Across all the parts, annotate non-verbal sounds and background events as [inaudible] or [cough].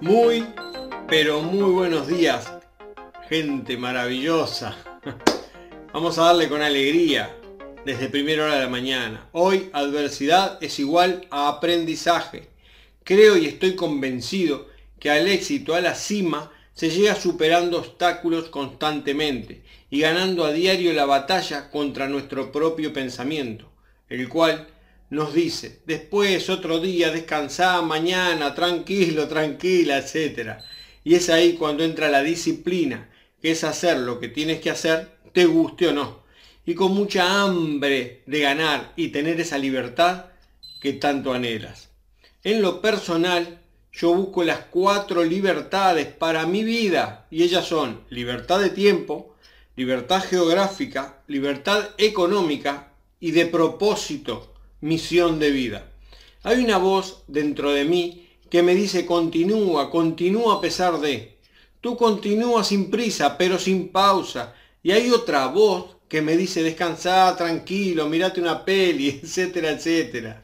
Muy, pero muy buenos días, gente maravillosa. [laughs] Vamos a darle con alegría desde primera hora de la mañana. Hoy adversidad es igual a aprendizaje. Creo y estoy convencido que al éxito, a la cima, se llega superando obstáculos constantemente y ganando a diario la batalla contra nuestro propio pensamiento, el cual nos dice, después otro día, descansá, mañana, tranquilo, tranquila, etc. Y es ahí cuando entra la disciplina, que es hacer lo que tienes que hacer, te guste o no. Y con mucha hambre de ganar y tener esa libertad que tanto anhelas. En lo personal, yo busco las cuatro libertades para mi vida y ellas son libertad de tiempo, libertad geográfica, libertad económica y de propósito misión de vida. Hay una voz dentro de mí que me dice continúa, continúa a pesar de. Tú continúa sin prisa, pero sin pausa. Y hay otra voz que me dice descansa, tranquilo, mirate una peli, [laughs] etcétera, etcétera.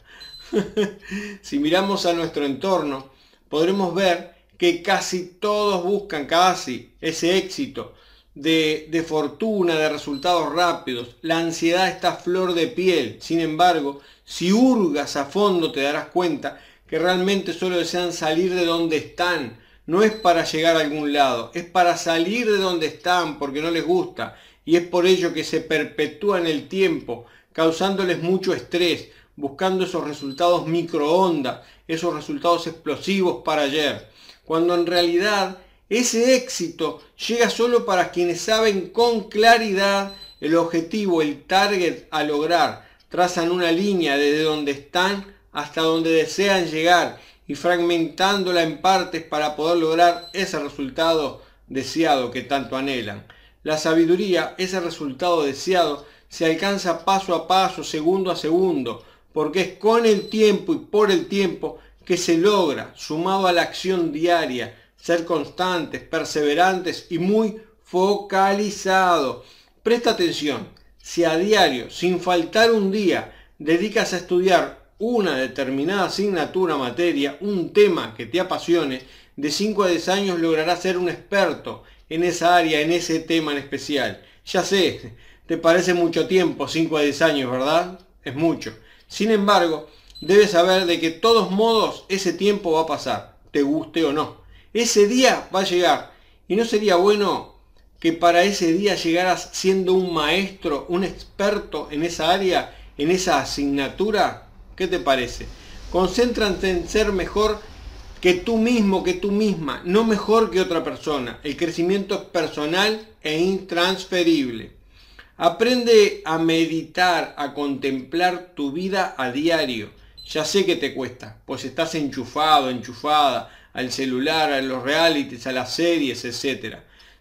[laughs] si miramos a nuestro entorno, podremos ver que casi todos buscan casi ese éxito, de, fortuna, de resultados rápidos. La ansiedad está flor de piel. Sin embargo, si hurgas a fondo te darás cuenta que realmente solo desean salir de donde están. No es para llegar a algún lado, es para salir de donde están porque no les gusta. Y es por ello que se perpetúan el tiempo, causándoles mucho estrés, buscando esos resultados microondas, esos resultados explosivos para ayer. Cuando en realidad ese éxito llega solo para quienes saben con claridad el objetivo, el target a lograr. Trazan una línea desde donde están hasta donde desean llegar y fragmentándola en partes para poder lograr ese resultado deseado que tanto anhelan. La sabiduría, ese resultado deseado, se alcanza paso a paso, segundo a segundo, porque es con el tiempo y por el tiempo que se logra, sumado a la acción diaria, ser constantes, perseverantes y muy focalizados. Presta atención, si a diario, sin faltar un día, dedicas a estudiar una determinada asignatura, materia, un tema que te apasione, de 5 a 10 años lograrás ser un experto en esa área, en ese tema en especial. Ya sé, te parece mucho tiempo, 5 a 10 años, ¿verdad? Es mucho. Sin embargo, debes saber de que todos modos ese tiempo va a pasar, te guste o no. Ese día va a llegar. ¿Y no sería bueno que para ese día llegaras siendo un maestro, un experto en esa área, en esa asignatura? ¿Qué te parece? Concéntrate en ser mejor que tú mismo, que tú misma, no mejor que otra persona. El crecimiento es personal e intransferible. Aprende a meditar, a contemplar tu vida a diario. Ya sé que te cuesta, pues estás enchufado, enchufada al celular, a los realities, a las series, etc.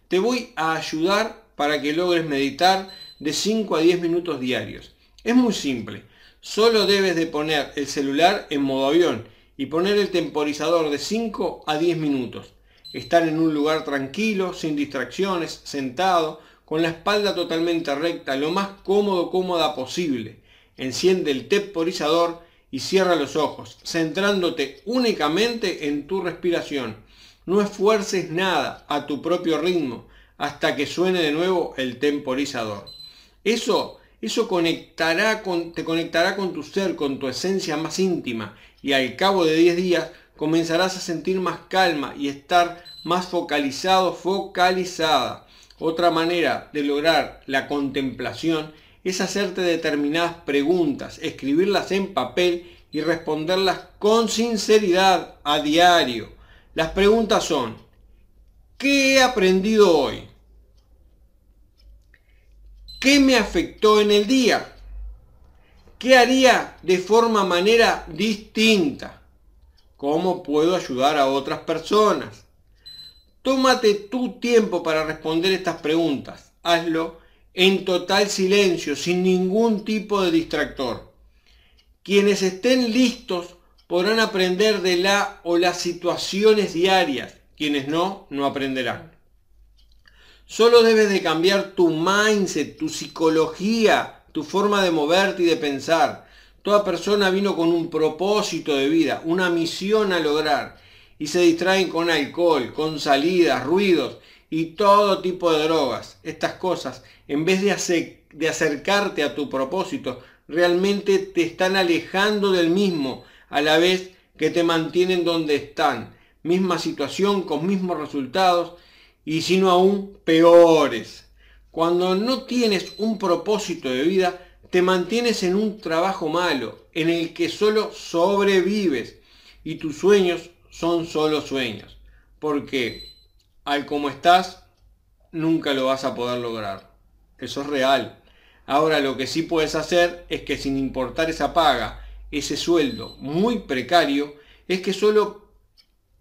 Te voy a ayudar para que logres meditar de 5 a 10 minutos diarios. Es muy simple. Solo debes de poner el celular en modo avión y poner el temporizador de 5 a 10 minutos. Estar en un lugar tranquilo, sin distracciones, sentado, con la espalda totalmente recta, lo más cómodo, cómoda posible. Enciende el temporizador y cierra los ojos, centrándote únicamente en tu respiración. No esfuerces nada a tu propio ritmo hasta que suene de nuevo el temporizador. Eso, eso conectará con, te conectará con tu ser, con tu esencia más íntima y al cabo de 10 días comenzarás a sentir más calma y estar más focalizado, focalizada. Otra manera de lograr la contemplación es hacerte determinadas preguntas, escribirlas en papel y responderlas con sinceridad a diario. Las preguntas son, ¿qué he aprendido hoy? ¿Qué me afectó en el día? ¿Qué haría de forma manera distinta? ¿Cómo puedo ayudar a otras personas? Tómate tu tiempo para responder estas preguntas. Hazlo en total silencio, sin ningún tipo de distractor. Quienes estén listos podrán aprender de la o las situaciones diarias. Quienes no, no aprenderán. Solo debes de cambiar tu mindset, tu psicología, tu forma de moverte y de pensar. Toda persona vino con un propósito de vida, una misión a lograr. y se distraen con alcohol, con salidas, ruidos y todo tipo de drogas. Estas cosas, en vez de, acercarte a tu propósito, realmente te están alejando del mismo, a la vez que te mantienen donde están. Misma situación, con mismos resultados y sino aún peores. Cuando no tienes un propósito de vida, te mantienes en un trabajo malo, en el que solo sobrevives y tus sueños son solo sueños. Porque al como estás, nunca lo vas a poder lograr. Eso es real. Ahora lo que sí puedes hacer es que sin importar esa paga, ese sueldo muy precario, es que solo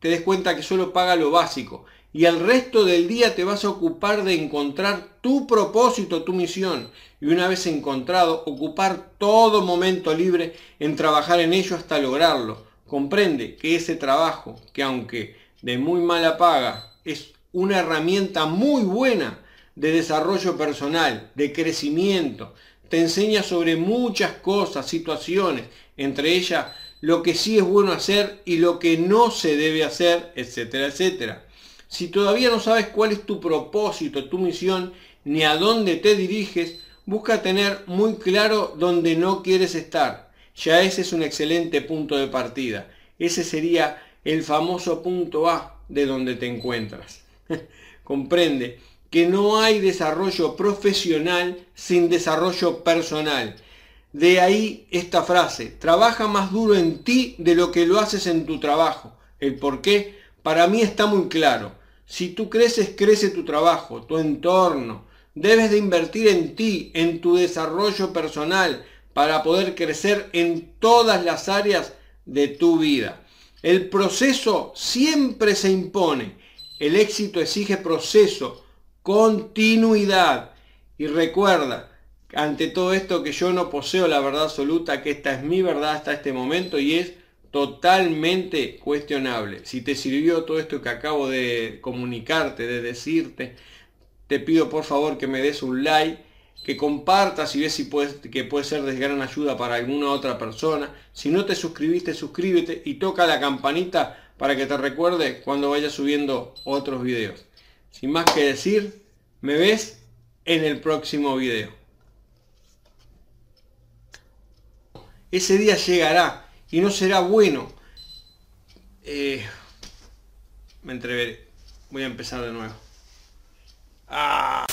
te des cuenta que solo paga lo básico y el resto del día te vas a ocupar de encontrar tu propósito, tu misión. Y una vez encontrado, ocupar todo momento libre en trabajar en ello hasta lograrlo. Comprende que ese trabajo, que aunque de muy mala paga, es una herramienta muy buena de desarrollo personal, de crecimiento, te enseña sobre muchas cosas, situaciones, entre ellas lo que sí es bueno hacer y lo que no se debe hacer, etcétera, etcétera. Si todavía no sabes cuál es tu propósito, tu misión, ni a dónde te diriges, busca tener muy claro dónde no quieres estar. Ya ese es un excelente punto de partida. Ese sería el famoso punto A de donde te encuentras. [laughs] Comprende que no hay desarrollo profesional sin desarrollo personal. De ahí esta frase, trabaja más duro en ti de lo que lo haces en tu trabajo. El por qué, para mí está muy claro. Si tú creces, crece tu trabajo, tu entorno. Debes de invertir en ti, en tu desarrollo personal, para poder crecer en todas las áreas de tu vida. El proceso siempre se impone. El éxito exige proceso, continuidad. Y recuerda, ante todo esto que yo no poseo la verdad absoluta, que esta es mi verdad hasta este momento y es totalmente cuestionable. Si te sirvió todo esto que acabo de comunicarte, de decirte, te pido por favor que me des un like, que compartas y ves si puedes, que puede ser de gran ayuda para alguna otra persona. Si no te suscribiste, suscríbete y toca la campanita para que te recuerde cuando vaya subiendo otros videos. Sin más que decir, me ves en el próximo video. Ese día llegará y no será bueno. Eh, me entreveré. Voy a empezar de nuevo. Ah.